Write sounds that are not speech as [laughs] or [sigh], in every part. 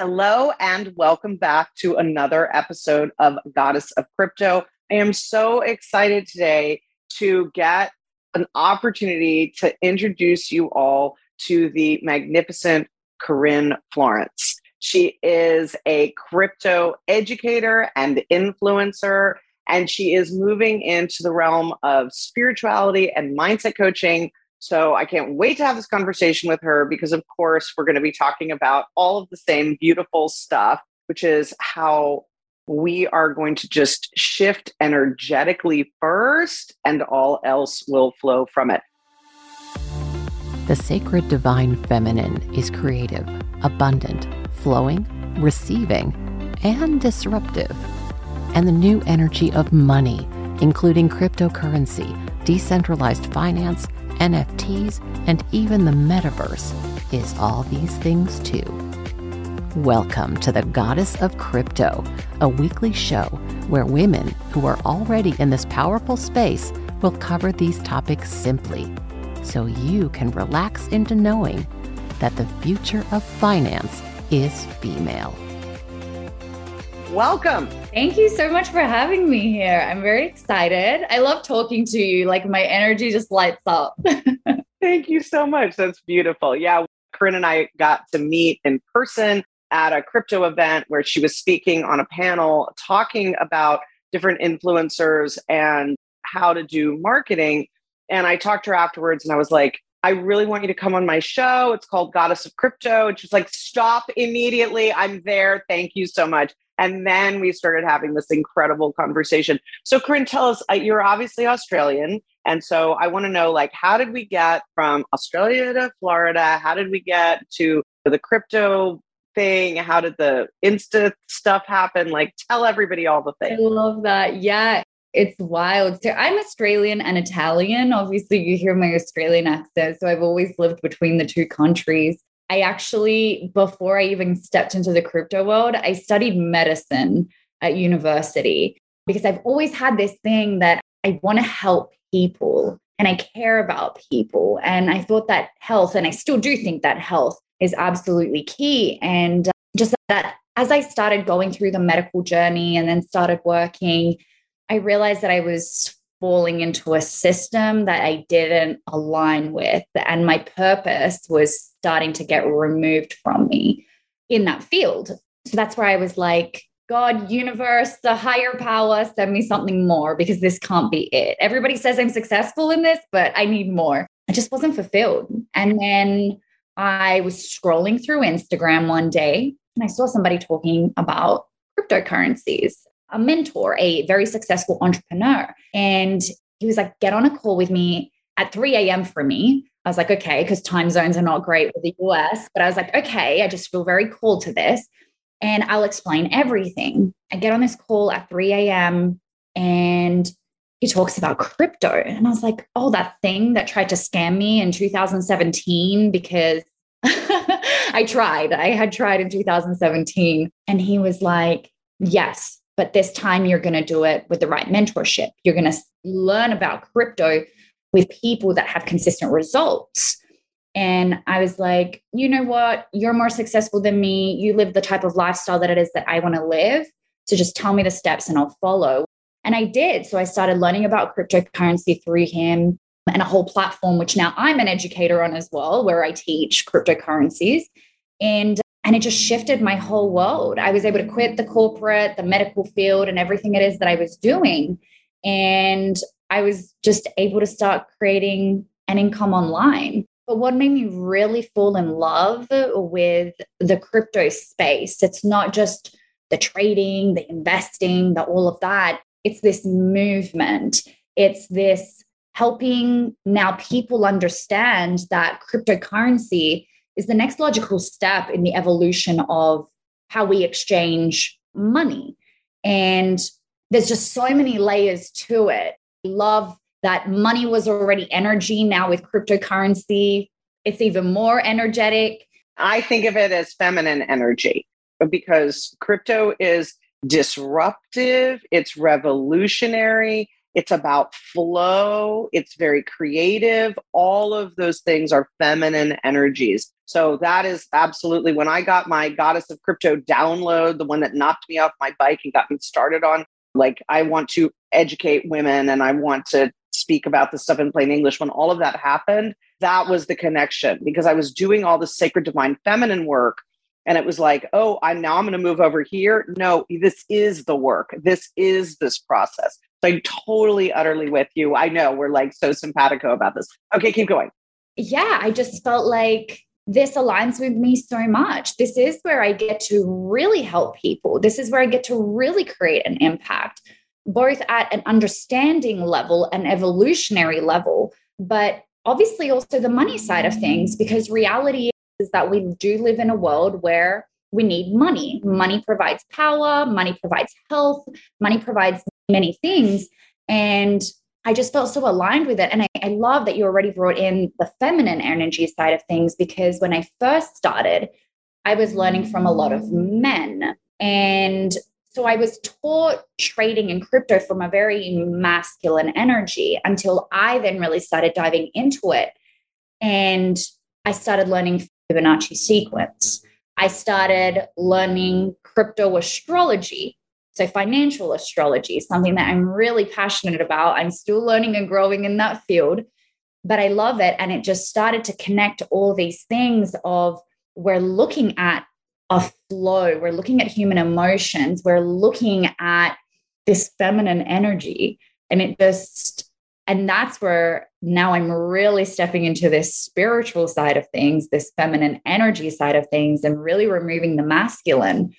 Hello, and welcome back to another episode of Goddess of Crypto. I am so excited today to get an opportunity to introduce you all to the magnificent Corinne Florence. She is a crypto educator and influencer, and she is moving into the realm of spirituality and mindset coaching so I can't wait to have this conversation with her because, of course, we're going to be talking about all of the same beautiful stuff, which is how we are going to just shift energetically first and all else will flow from it. The sacred divine feminine is creative, abundant, flowing, receiving, and disruptive. And the new energy of money, including cryptocurrency, decentralized finance, NFTs, and even the metaverse is all these things too. Welcome to the Goddess of Crypto, a weekly show where women who are already in this powerful space will cover these topics simply so you can relax into knowing that the future of finance is female. Welcome. Thank you so much for having me here. I'm very excited. I love talking to you. Like my energy just lights up. [laughs] Thank you so much. That's beautiful. Yeah, Corinne and I got to meet in person at a crypto event where she was speaking on a panel talking about different influencers and how to do marketing. And I talked to her afterwards and I was like, I really want you to come on my show. It's called Goddess of Crypto. And she's like, stop immediately. I'm there. Thank you so much. And then we started having this incredible conversation. So, Corinne, tell us, uh, you're obviously Australian. And so I want to know, like, how did we get from Australia to Florida? How did we get to the crypto thing? How did the Insta stuff happen? Like, tell everybody all the things. I love that. Yeah. It's wild. So I'm Australian and Italian. Obviously, you hear my Australian accent. So I've always lived between the two countries. I actually, before I even stepped into the crypto world, I studied medicine at university because I've always had this thing that I want to help people and I care about people. And I thought that health, and I still do think that health is absolutely key. And uh, just that as I started going through the medical journey and then started working, I realized that I was falling into a system that I didn't align with. And my purpose was starting to get removed from me in that field. So that's where I was like, God, universe, the higher power, send me something more because this can't be it. Everybody says I'm successful in this, but I need more. I just wasn't fulfilled. And then I was scrolling through Instagram one day and I saw somebody talking about cryptocurrencies a mentor, a very successful entrepreneur. And he was like, get on a call with me at 3 a.m. for me. I was like, okay, because time zones are not great with the US. But I was like, okay, I just feel very called to this. And I'll explain everything. I get on this call at 3 a.m. and he talks about crypto. And I was like, oh, that thing that tried to scam me in 2017 because [laughs] I tried. I had tried in 2017. And he was like, yes, but this time you're going to do it with the right mentorship. You're going to learn about crypto with people that have consistent results. And I was like, you know what? You're more successful than me. You live the type of lifestyle that it is that I want to live. So just tell me the steps and I'll follow. And I did. So I started learning about cryptocurrency through him and a whole platform, which now I'm an educator on as well, where I teach cryptocurrencies. And and it just shifted my whole world. I was able to quit the corporate, the medical field, and everything it is that I was doing. And I was just able to start creating an income online. But what made me really fall in love with the crypto space, it's not just the trading, the investing, the all of that. It's this movement. It's this helping now people understand that cryptocurrency is the next logical step in the evolution of how we exchange money. And there's just so many layers to it. Love that money was already energy. Now with cryptocurrency, it's even more energetic. I think of it as feminine energy because crypto is disruptive, it's revolutionary, It's about flow. It's very creative. All of those things are feminine energies. So that is absolutely when I got my Goddess of Crypto download, the one that knocked me off my bike and got me started on like I want to educate women and I want to speak about this stuff in plain English. When all of that happened, that was the connection because I was doing all the sacred divine feminine work and it was like oh i'm now i'm going to move over here. No this is the work. This is this process. So i'm totally utterly with you. I know we're like so simpatico about this. Okay keep going. Yeah i just felt like this aligns with me so much this is where i get to really help people this is where i get to really create an impact both at an understanding level and evolutionary level but obviously also the money side of things because reality is that we do live in a world where we need money. Money provides power, money provides health, money provides many things. And I just felt so aligned with it. And I, I, love that you already brought in the feminine energy side of things because when I first started, I was learning from a lot of men. And so I was taught trading in crypto from a very masculine energy until I then really started diving into it. And I started learning Fibonacci sequence. I started learning crypto astrology. So, financial astrology, something that I'm really passionate about. I'm still learning and growing in that field, but I love it. And it just started to connect all these things of we're looking at a flow, we're looking at human emotions, we're looking at this feminine energy. And it just and that's where now I'm really stepping into this spiritual side of things, this feminine energy side of things, and really removing the masculine.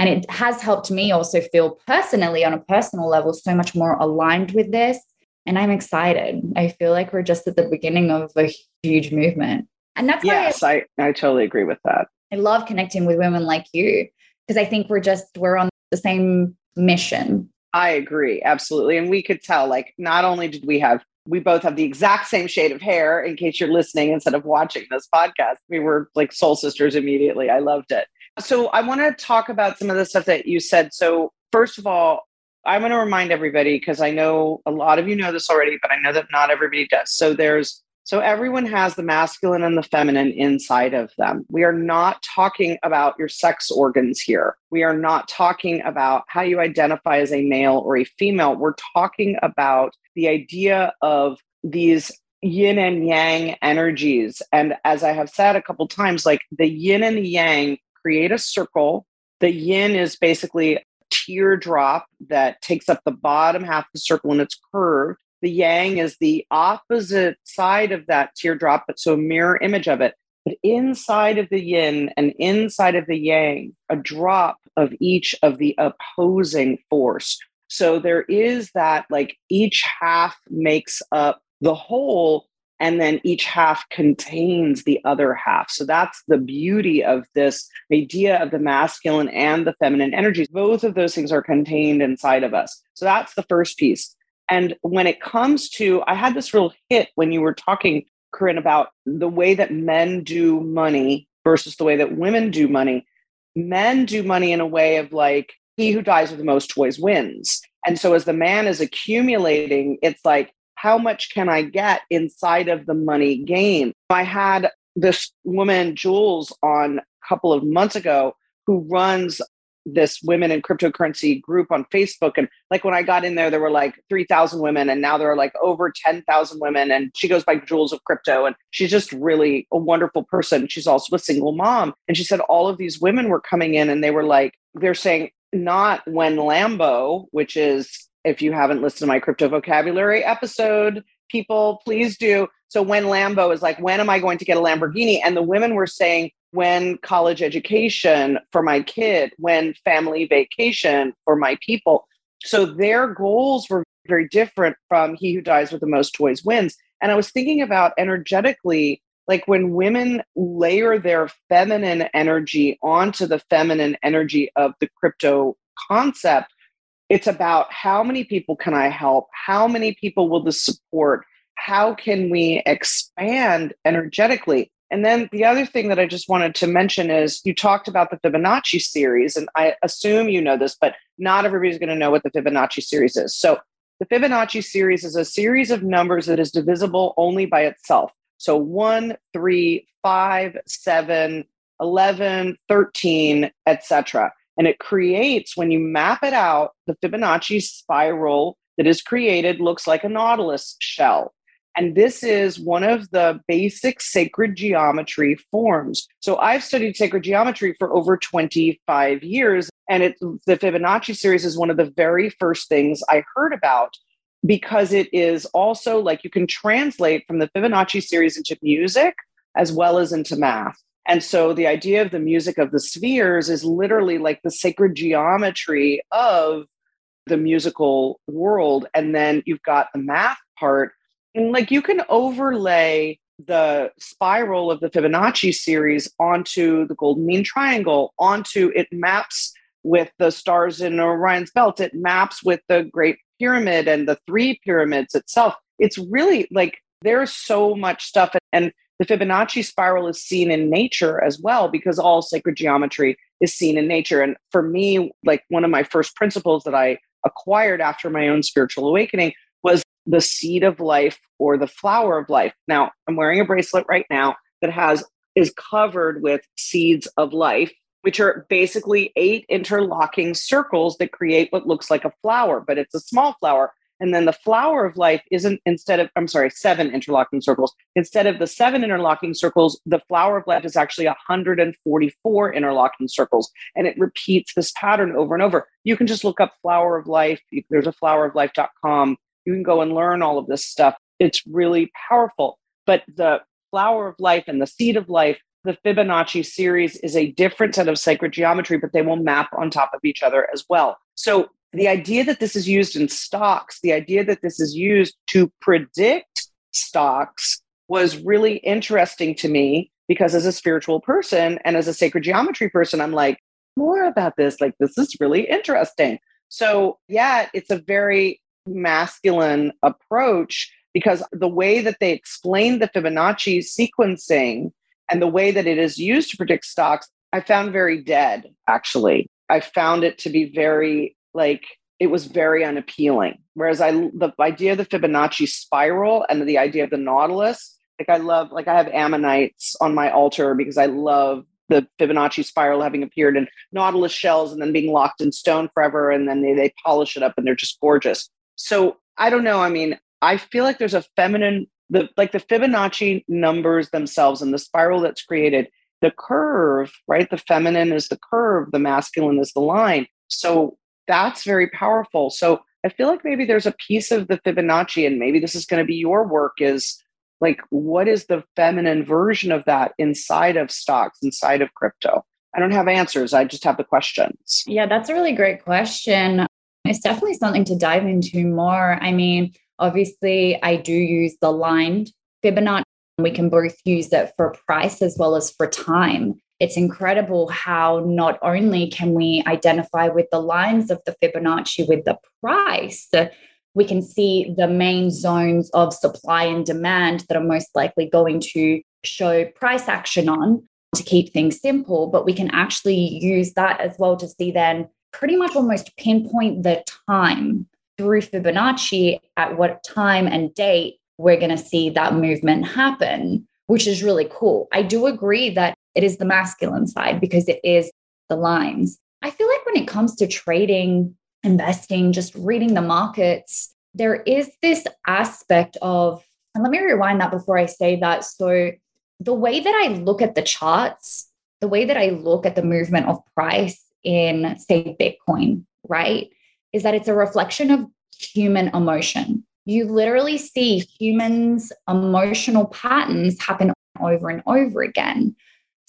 And it has helped me also feel personally, on a personal level, so much more aligned with this. And I'm excited. I feel like we're just at the beginning of a huge movement. And that's yes, why I, I, I totally agree with that. I love connecting with women like you because I think we're just, we're on the same mission I agree, absolutely. And we could tell, like, not only did we have, we both have the exact same shade of hair, in case you're listening instead of watching this podcast. We were like soul sisters immediately. I loved it. So I want to talk about some of the stuff that you said. So, first of all, I'm going to remind everybody because I know a lot of you know this already, but I know that not everybody does. So, there's so everyone has the masculine and the feminine inside of them. We are not talking about your sex organs here. We are not talking about how you identify as a male or a female. We're talking about the idea of these yin and yang energies. And as I have said a couple times, like the yin and the yang create a circle. The yin is basically a teardrop that takes up the bottom half of the circle and it's curved the yang is the opposite side of that teardrop, but so a mirror image of it. But inside of the yin and inside of the yang, a drop of each of the opposing force. So there is that, like each half makes up the whole, and then each half contains the other half. So that's the beauty of this idea of the masculine and the feminine energies. Both of those things are contained inside of us. So that's the first piece. And when it comes to, I had this real hit when you were talking, Corinne, about the way that men do money versus the way that women do money. Men do money in a way of like, he who dies with the most toys wins. And so as the man is accumulating, it's like, how much can I get inside of the money game? I had this woman, Jules, on a couple of months ago who runs this women in cryptocurrency group on Facebook. And like when I got in there, there were like 3,000 women, and now there are like over 10,000 women. And she goes by Jules of Crypto. And she's just really a wonderful person. She's also a single mom. And she said all of these women were coming in and they were like, they're saying, not when Lambo, which is, if you haven't listened to my crypto vocabulary episode, people, please do. So when Lambo is like, when am I going to get a Lamborghini? And the women were saying, when college education for my kid, when family vacation for my people. So their goals were very different from he who dies with the most toys wins. And I was thinking about energetically, like when women layer their feminine energy onto the feminine energy of the crypto concept, it's about how many people can I help? How many people will this support? How can we expand energetically? And then the other thing that I just wanted to mention is you talked about the Fibonacci series, and I assume you know this, but not everybody's going to know what the Fibonacci series is. So the Fibonacci series is a series of numbers that is divisible only by itself. So 1, 3, 5, 7, 11, 13, etc. And it creates, when you map it out, the Fibonacci spiral that is created looks like a nautilus shell. And this is one of the basic sacred geometry forms. So I've studied sacred geometry for over 25 years. And it, the Fibonacci series is one of the very first things I heard about because it is also like you can translate from the Fibonacci series into music as well as into math. And so the idea of the music of the spheres is literally like the sacred geometry of the musical world. And then you've got the math part and like you can overlay the spiral of the Fibonacci series onto the golden mean triangle, onto it maps with the stars in Orion's belt, it maps with the Great Pyramid and the three pyramids itself. It's really like there's so much stuff. And the Fibonacci spiral is seen in nature as well, because all sacred geometry is seen in nature. And for me, like one of my first principles that I acquired after my own spiritual awakening was the seed of life or the flower of life. Now, I'm wearing a bracelet right now that has is covered with seeds of life, which are basically eight interlocking circles that create what looks like a flower, but it's a small flower. And then the flower of life isn't instead of, I'm sorry, seven interlocking circles. Instead of the seven interlocking circles, the flower of life is actually 144 interlocking circles. And it repeats this pattern over and over. You can just look up flower of life. There's a floweroflife.com you can go and learn all of this stuff. It's really powerful. But the flower of life and the seed of life, the Fibonacci series is a different set of sacred geometry, but they will map on top of each other as well. So the idea that this is used in stocks, the idea that this is used to predict stocks was really interesting to me because as a spiritual person and as a sacred geometry person, I'm like, more about this. Like, this is really interesting. So, yeah, it's a very masculine approach because the way that they explain the Fibonacci sequencing and the way that it is used to predict stocks, I found very dead, actually. I found it to be very, like, it was very unappealing. Whereas I, the idea of the Fibonacci spiral and the idea of the Nautilus, like, I love, like, I have ammonites on my altar because I love the Fibonacci spiral having appeared in Nautilus shells and then being locked in stone forever. And then they, they polish it up and they're just gorgeous. So I don't know. I mean, I feel like there's a feminine, the like the Fibonacci numbers themselves and the spiral that's created, the curve, right? The feminine is the curve, the masculine is the line. So that's very powerful. So I feel like maybe there's a piece of the Fibonacci, and maybe this is going to be your work is like, what is the feminine version of that inside of stocks, inside of crypto? I don't have answers. I just have the questions. Yeah, that's a really great question. It's definitely something to dive into more. I mean, obviously, I do use the lined Fibonacci. We can both use it for price as well as for time. It's incredible how not only can we identify with the lines of the Fibonacci with the price, we can see the main zones of supply and demand that are most likely going to show price action on to keep things simple. But we can actually use that as well to see then pretty much almost pinpoint the time through Fibonacci at what time and date we're going to see that movement happen, which is really cool. I do agree that it is the masculine side because it is the lines. I feel like when it comes to trading, investing, just reading the markets, there is this aspect of, and let me rewind that before I say that. So, the way that I look at the charts, the way that I look at the movement of price in, say, Bitcoin, right? Is that it's a reflection of human emotion. You literally see humans' emotional patterns happen over and over again.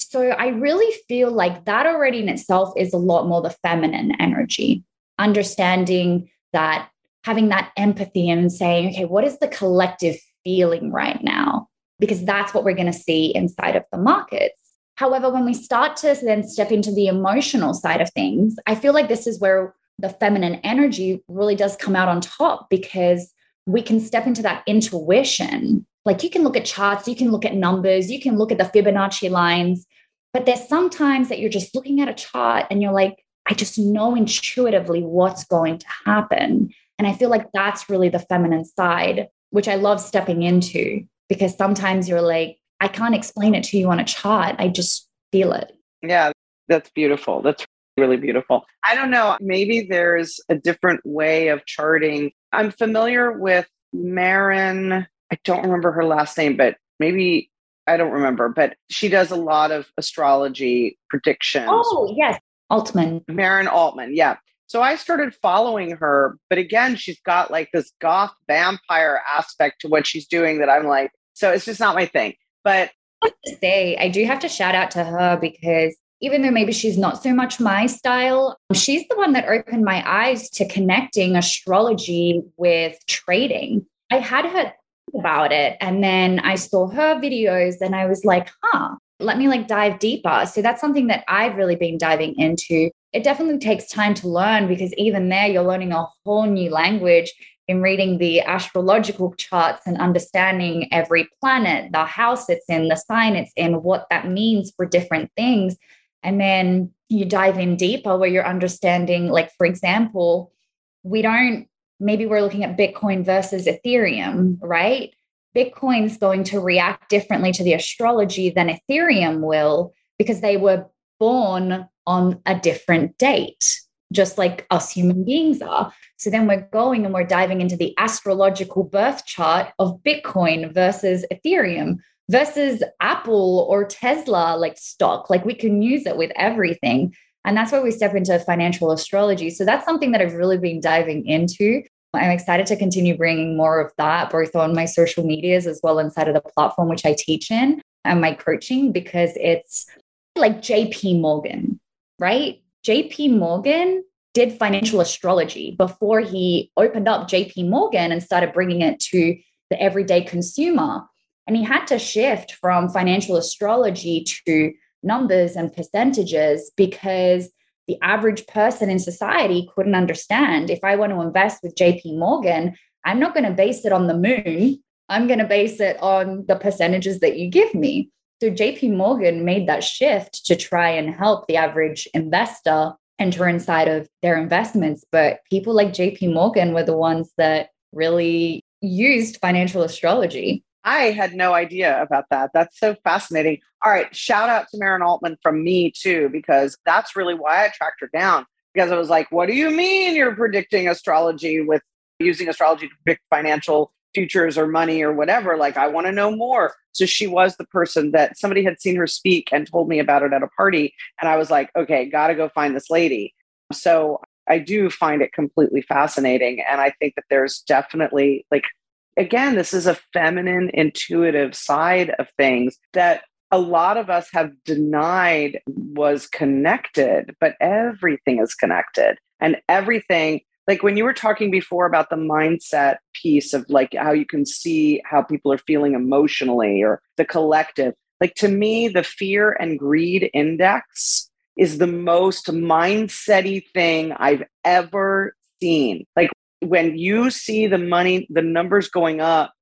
So I really feel like that already in itself is a lot more the feminine energy, understanding that having that empathy and saying, okay, what is the collective feeling right now? Because that's what we're going to see inside of the markets. However, when we start to then step into the emotional side of things, I feel like this is where the feminine energy really does come out on top because we can step into that intuition. Like you can look at charts, you can look at numbers, you can look at the Fibonacci lines, but there's sometimes that you're just looking at a chart and you're like, I just know intuitively what's going to happen. And I feel like that's really the feminine side, which I love stepping into because sometimes you're like, I can't explain it to you on a chart. I just feel it. Yeah, that's beautiful. That's really beautiful. I don't know. Maybe there's a different way of charting. I'm familiar with Maren. I don't remember her last name, but maybe I don't remember, but she does a lot of astrology predictions. Oh, yes. Altman. Maren Altman. Yeah. So I started following her, but again, she's got like this goth vampire aspect to what she's doing that I'm like, so it's just not my thing. But I say, I do have to shout out to her because even though maybe she's not so much my style, she's the one that opened my eyes to connecting astrology with trading. I had her about it and then I saw her videos and I was like, huh, let me like dive deeper. So that's something that I've really been diving into. It definitely takes time to learn because even there, you're learning a whole new language in reading the astrological charts and understanding every planet, the house it's in, the sign it's in, what that means for different things. And then you dive in deeper where you're understanding, like, for example, we don't, maybe we're looking at Bitcoin versus Ethereum, right? Bitcoin's going to react differently to the astrology than Ethereum will because they were born on a different date, just like us human beings are. So then we're going and we're diving into the astrological birth chart of Bitcoin versus Ethereum versus Apple or Tesla, like stock. Like we can use it with everything. And that's why we step into financial astrology. So that's something that I've really been diving into. I'm excited to continue bringing more of that, both on my social medias as well inside of the platform which I teach in and my coaching, because it's like JP Morgan, right? JP Morgan did financial astrology before he opened up JP Morgan and started bringing it to the everyday consumer. And he had to shift from financial astrology to numbers and percentages because the average person in society couldn't understand. If I want to invest with JP Morgan, I'm not going to base it on the moon. I'm going to base it on the percentages that you give me. So JP Morgan made that shift to try and help the average investor enter inside of their investments. But people like JP Morgan were the ones that really used financial astrology. I had no idea about that. That's so fascinating. All right, shout out to Maren Altman from me too, because that's really why I tracked her down. Because I was like, what do you mean you're predicting astrology with using astrology to predict financial futures or money or whatever? Like, I want to know more. So she was the person that somebody had seen her speak and told me about it at a party. And I was like, okay, got to go find this lady. So I do find it completely fascinating. And I think that there's definitely like again, this is a feminine, intuitive side of things that a lot of us have denied was connected, but everything is connected. And everything, like when you were talking before about the mindset piece of like how you can see how people are feeling emotionally or the collective, like to me, the fear and greed index is the most mindsety thing I've ever seen. Like when you see the money, the numbers going up,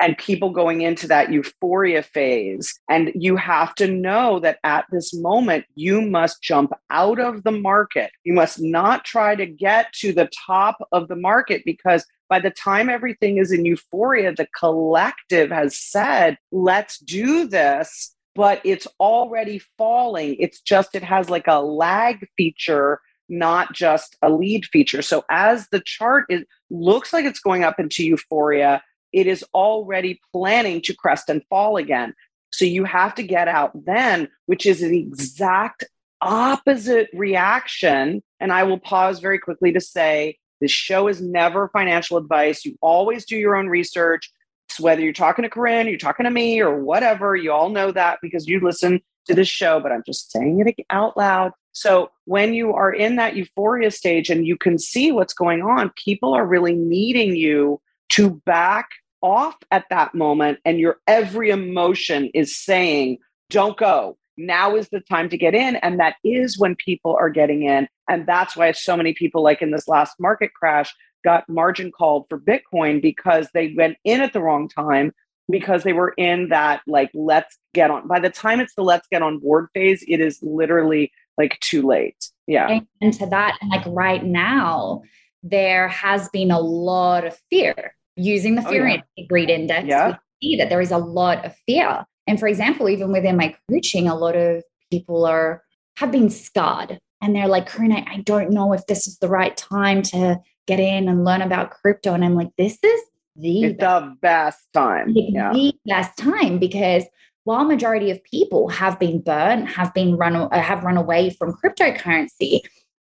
and people going into that euphoria phase. And you have to know that at this moment, you must jump out of the market. You must not try to get to the top of the market because by the time everything is in euphoria, the collective has said, let's do this. But it's already falling. It's just, it has like a lag feature not just a lead feature. So as the chart is looks like it's going up into euphoria, it is already planning to crest and fall again. So you have to get out then, which is the exact opposite reaction. And I will pause very quickly to say this show is never financial advice. You always do your own research. So whether you're talking to Corinne, you're talking to me, or whatever, you all know that because you listen to this show, but I'm just saying it out loud. So when you are in that euphoria stage and you can see what's going on, people are really needing you to back off at that moment. And your every emotion is saying, don't go. Now is the time to get in. And that is when people are getting in. And that's why so many people, like in this last market crash, got margin called for Bitcoin because they went in at the wrong time because they were in that like let's get on by the time it's the let's get on board phase it is literally like too late yeah and to that and like right now there has been a lot of fear using the oh, fear oh, yeah. greed index. Yeah. We see that there is a lot of fear. And for example, even within my coaching, a lot of people are have been scarred and they're like, I, I don't know if this is the right time to get in and learn about crypto. And I'm like, this is the, best, the best time. Yeah. The best time because while majority of people have been burnt, have been run, uh, have run away from cryptocurrency,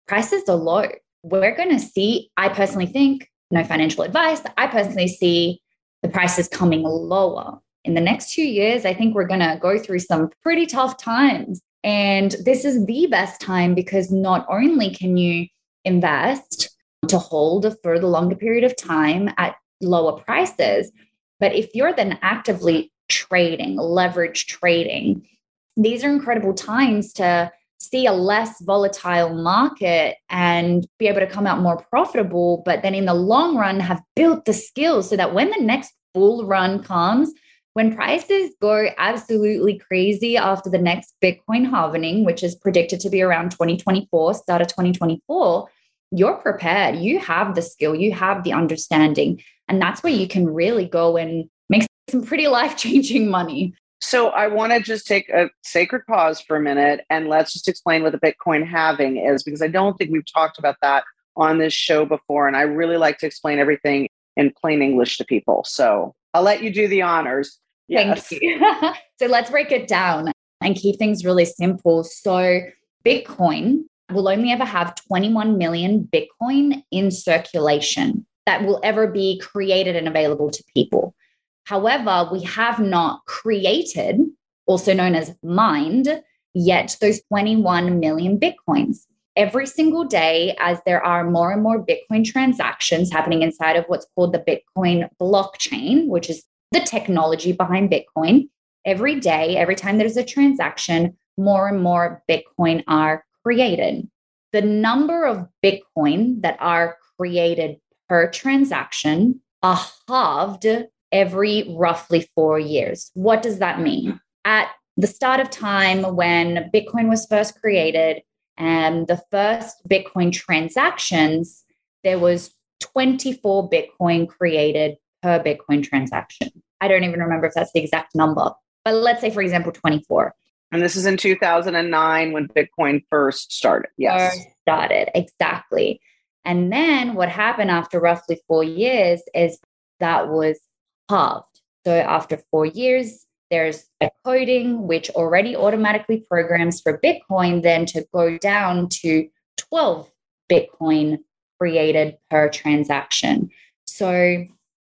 prices are low. We're going to see, I personally think, no financial advice, I personally see the prices coming lower. In the next two years, I think we're going to go through some pretty tough times. And this is the best time because not only can you invest to hold for the longer period of time at lower prices, but if you're then actively trading, leverage trading, these are incredible times to see a less volatile market and be able to come out more profitable. But then in the long run, have built the skills so that when the next bull run comes, when prices go absolutely crazy after the next Bitcoin halving, which is predicted to be around 2024, start of 2024, you're prepared. You have the skill, you have the understanding. And that's where you can really go and make some pretty [laughs] life changing money. So I want to just take a sacred pause for a minute and let's just explain what the Bitcoin halving is, because I don't think we've talked about that on this show before. And I really like to explain everything in plain English to people. So I'll let you do the honors. Yes. Thank you. [laughs] so let's break it down and keep things really simple. So Bitcoin will only ever have 21 million Bitcoin in circulation that will ever be created and available to people. However, we have not created, also known as mined, yet those 21 million Bitcoins. Every single day, as there are more and more Bitcoin transactions happening inside of what's called the Bitcoin blockchain, which is the technology behind Bitcoin. Every day, every time there's a transaction, more and more Bitcoin are created. The number of Bitcoin that are created per transaction are halved every roughly four years. What does that mean? At the start of time when Bitcoin was first created and the first Bitcoin transactions, there was 24 Bitcoin created per Bitcoin transaction. I don't even remember if that's the exact number, but let's say, for example, 24. And this is in 2009 when Bitcoin first started. Yes. First started, exactly. And then what happened after roughly four years is that was halved. So after four years, there's a coding which already automatically programs for Bitcoin then to go down to 12 Bitcoin created per transaction. So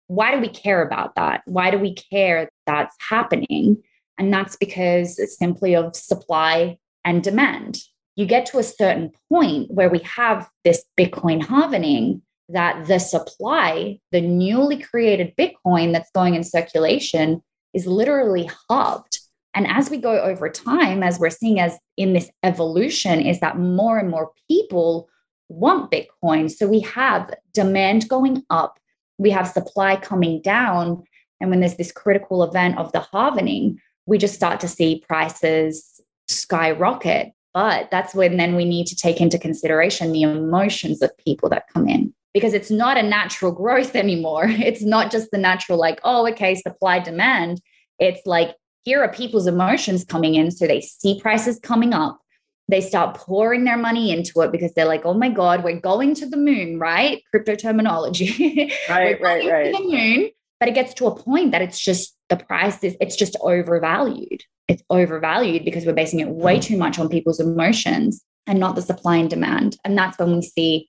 why do we care about that? Why do we care that's happening? And that's because it's simply of supply and demand. You get to a certain point where we have this Bitcoin halving that the supply, the newly created Bitcoin that's going in circulation, is literally halved. And as we go over time, as we're seeing as in this evolution, is that more and more people want Bitcoin. So we have demand going up we have supply coming down. And when there's this critical event of the halvening, we just start to see prices skyrocket. But that's when then we need to take into consideration the emotions of people that come in because it's not a natural growth [laughs] anymore. It's not just the natural, like, oh, okay, supply demand. It's like, here are people's emotions coming in. So they see prices coming up they start pouring their money into it because they're like, oh my God, we're going to the moon, right? Crypto terminology. [laughs] Right, right, right. the moon. But it gets to a point that it's just the price is it's just overvalued. It's overvalued because we're basing it way mm. too much on people's emotions and not the supply and demand. And that's when we see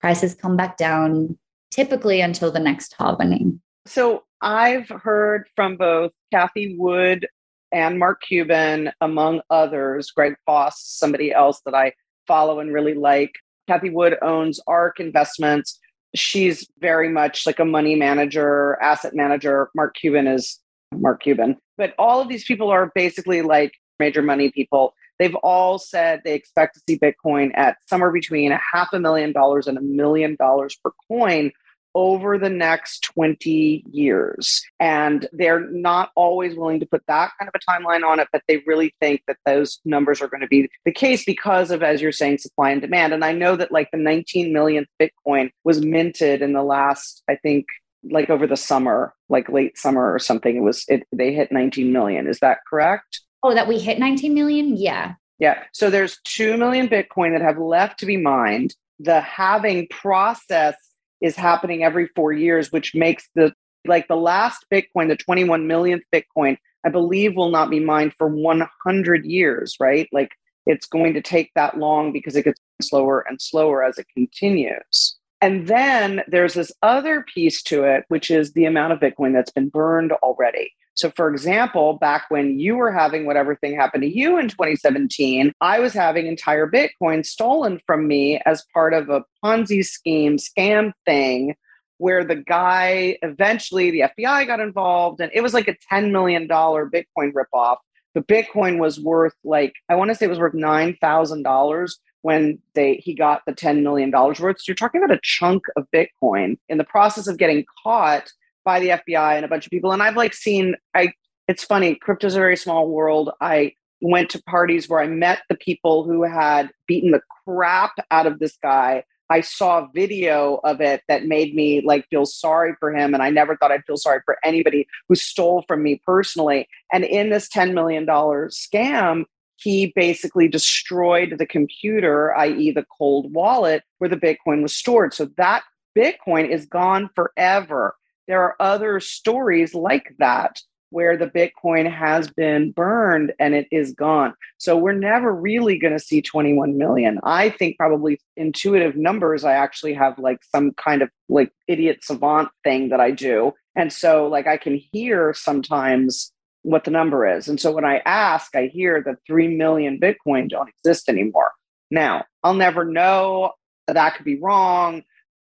prices come back down typically until the next halving. So I've heard from both Cathie Wood and Mark Cuban, among others. Greg Foss, somebody else that I follow and really like. Cathie Wood owns ARK Investments. She's very much like a money manager, asset manager. Mark Cuban is Mark Cuban. But all of these people are basically like major money people. They've all said they expect to see Bitcoin at somewhere between a half a million dollars and a million dollars per coin over the next 20 years. And they're not always willing to put that kind of a timeline on it, but they really think that those numbers are going to be the case because of, as you're saying, supply and demand. And I know that like the 19 millionth Bitcoin was minted in the last, I think, like over the summer, like late summer or something. It was, it, they hit 19 million. Is that correct? Oh, that we hit 19 million? Yeah. Yeah. So there's 2 million Bitcoin that have left to be mined. The halving process is happening every four years, which makes the like the last Bitcoin, the 21 millionth Bitcoin, I believe will not be mined for 100 years, right? Like it's going to take that long because it gets slower and slower as it continues. And then there's this other piece to it, which is the amount of Bitcoin that's been burned already. So, for example, back when you were having whatever thing happened to you in 2017, I was having entire Bitcoin stolen from me as part of a Ponzi scheme scam thing where the guy eventually the FBI got involved and it was like a $10 million Bitcoin ripoff. But Bitcoin was worth like, I want to say it was worth $9,000 when they he got the $10 million worth. So you're talking about a chunk of Bitcoin in the process of getting caught by the FBI and a bunch of people. And I've like seen, I, it's funny, crypto's a very small world. I went to parties where I met the people who had beaten the crap out of this guy. I saw video of it that made me like feel sorry for him. And I never thought I'd feel sorry for anybody who stole from me personally. And in this $10 million scam, he basically destroyed the computer, i.e., the cold wallet where the Bitcoin was stored. So that Bitcoin is gone forever there are other stories like that where the Bitcoin has been burned and it is gone. So we're never really going to see 21 million. I think probably intuitive numbers, I actually have like some kind of like idiot savant thing that I do. And so like I can hear sometimes what the number is. And so when I ask, I hear that 3 million Bitcoin don't exist anymore. Now, I'll never know. That could be wrong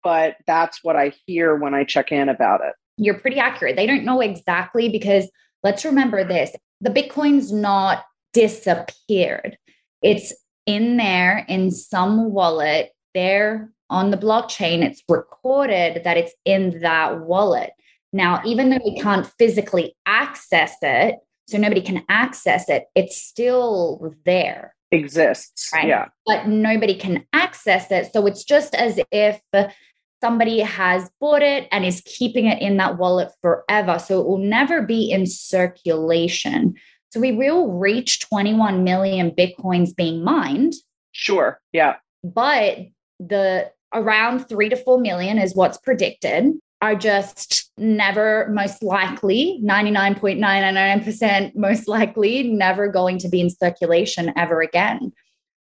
but that's what I hear when I check in about it. You're pretty accurate. They don't know exactly because let's remember this the Bitcoin's not disappeared, it's in there in some wallet there on the blockchain. It's recorded that it's in that wallet. Now, even though we can't physically access it, so nobody can access it, it's still there exists. Right? Yeah. But nobody can access it. So it's just as if somebody has bought it and is keeping it in that wallet forever. So it will never be in circulation. So we will reach 21 million Bitcoins being mined. Sure. Yeah. But the around three to four million is what's predicted are just never most likely 99.999% most likely never going to be in circulation ever again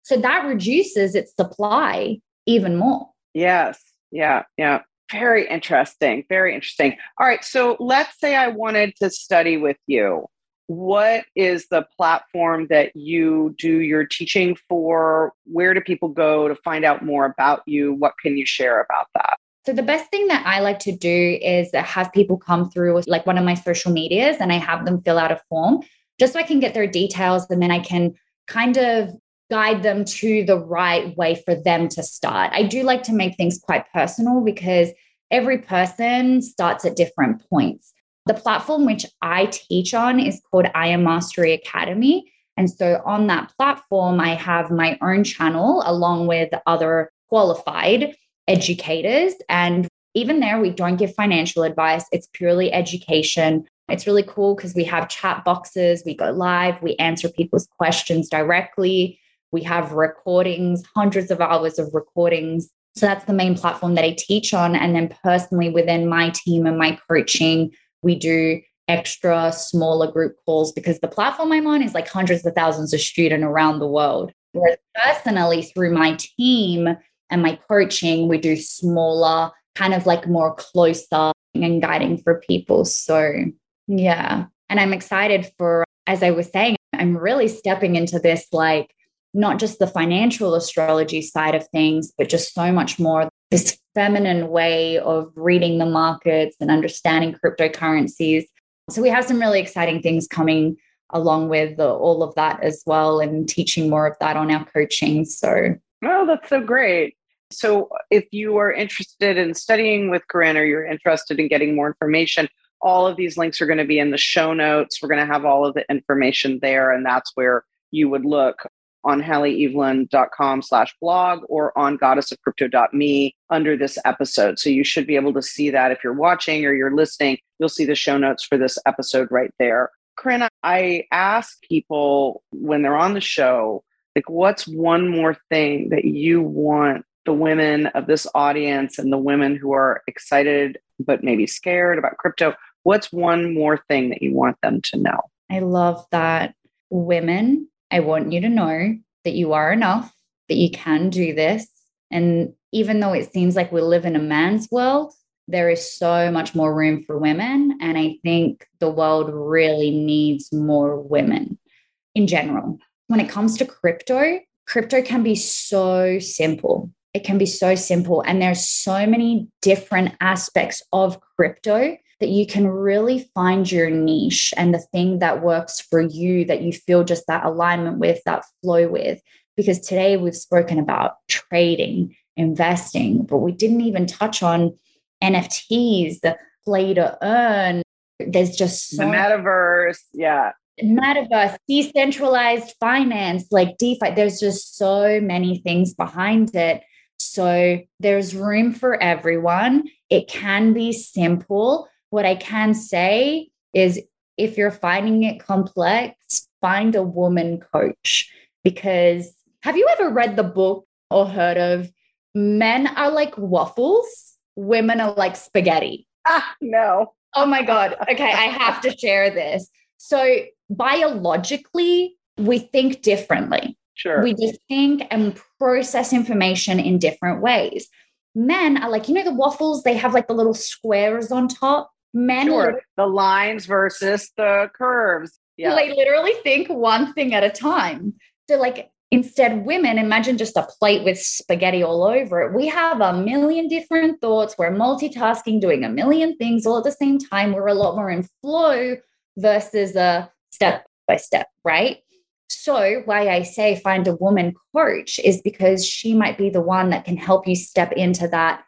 so that reduces its supply even more yes yeah, yeah. Very interesting. Very interesting. All right. So let's say I wanted to study with you. What is the platform that you do your teaching for? Where do people go to find out more about you? What can you share about that? So the best thing that I like to do is have people come through like one of my social medias and I have them fill out a form just so I can get their details and then I can kind of guide them to the right way for them to start. I do like to make things quite personal because every person starts at different points. The platform which I teach on is called IM Mastery Academy. And so on that platform, I have my own channel along with other qualified educators. And even there, we don't give financial advice, it's purely education. It's really cool because we have chat boxes, we go live, we answer people's questions directly. We have recordings, hundreds of hours of recordings. So that's the main platform that I teach on. And then personally, within my team and my coaching, we do extra smaller group calls because the platform I'm on is like hundreds of thousands of students around the world. Whereas personally, through my team and my coaching, we do smaller, kind of like more closer and guiding for people. So, yeah. And I'm excited for, as I was saying, I'm really stepping into this like not just the financial astrology side of things, but just so much more this feminine way of reading the markets and understanding cryptocurrencies. So we have some really exciting things coming along with the, all of that as well and teaching more of that on our coaching. So, oh, that's so great. So, if you are interested in studying with Corinne or you're interested in getting more information, all of these links are going to be in the show notes. We're going to have all of the information there, and that's where you would look on halleeavelyn.com slash blog or on goddessofcrypto.me under this episode. So you should be able to see that if you're watching or you're listening, you'll see the show notes for this episode right there. Corinne, I ask people when they're on the show, like, what's one more thing that you want the women of this audience and the women who are excited but maybe scared about crypto? What's one more thing that you want them to know? I love that women I want you to know that you are enough, that you can do this. And even though it seems like we live in a man's world, there is so much more room for women. And I think the world really needs more women in general. When it comes to crypto, crypto can be so simple. It can be so simple. And there's so many different aspects of crypto that you can really find your niche and the thing that works for you that you feel just that alignment with, that flow with. Because today we've spoken about trading, investing, but we didn't even touch on NFTs, the play to earn. There's just so the metaverse. Yeah. Metaverse, decentralized finance, like DeFi. There's just so many things behind it. So there's room for everyone. It can be simple, what I can say is if you're finding it complex, find a woman coach. Because have you ever read the book or heard of men are like waffles, women are like spaghetti? Ah, no. Oh my God. Okay, I have to share this. So, biologically, we think differently. Sure. We just think and process information in different ways. Men are like, you know, the waffles, they have like the little squares on top men sure. the lines versus the curves. Yeah. They literally think one thing at a time. So like instead women imagine just a plate with spaghetti all over it. We have a million different thoughts. We're multitasking, doing a million things all at the same time. We're a lot more in flow versus a step by step, right? So, why I say find a woman coach is because she might be the one that can help you step into that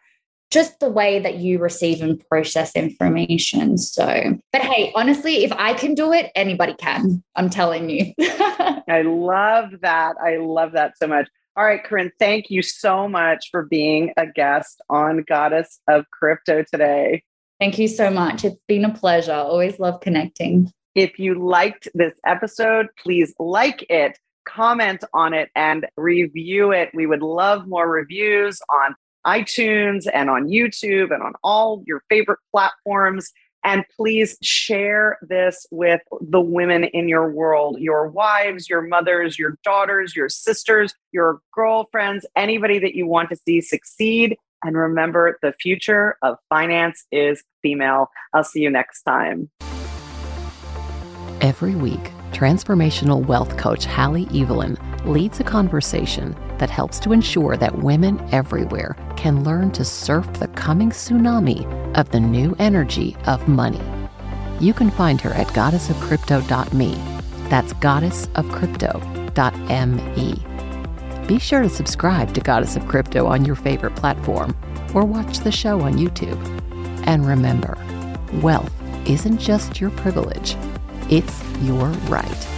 just the way that you receive and process information. So, but hey, honestly, if I can do it, anybody can. I'm telling you. [laughs] I love that. I love that so much. All right, Corinne, thank you so much for being a guest on Goddess of Crypto today. Thank you so much. It's been a pleasure. Always love connecting. If you liked this episode, please like it, comment on it, and review it. We would love more reviews on iTunes and on YouTube and on all your favorite platforms. And please share this with the women in your world your wives, your mothers, your daughters, your sisters, your girlfriends, anybody that you want to see succeed. And remember, the future of finance is female. I'll see you next time. Every week, transformational wealth coach Halle Eavelyn leads a conversation that helps to ensure that women everywhere can learn to surf the coming tsunami of the new energy of money. You can find her at goddessofcrypto.me. That's goddessofcrypto.me. Be sure to subscribe to Goddess of Crypto on your favorite platform or watch the show on YouTube. And remember, wealth isn't just your privilege, it's your right.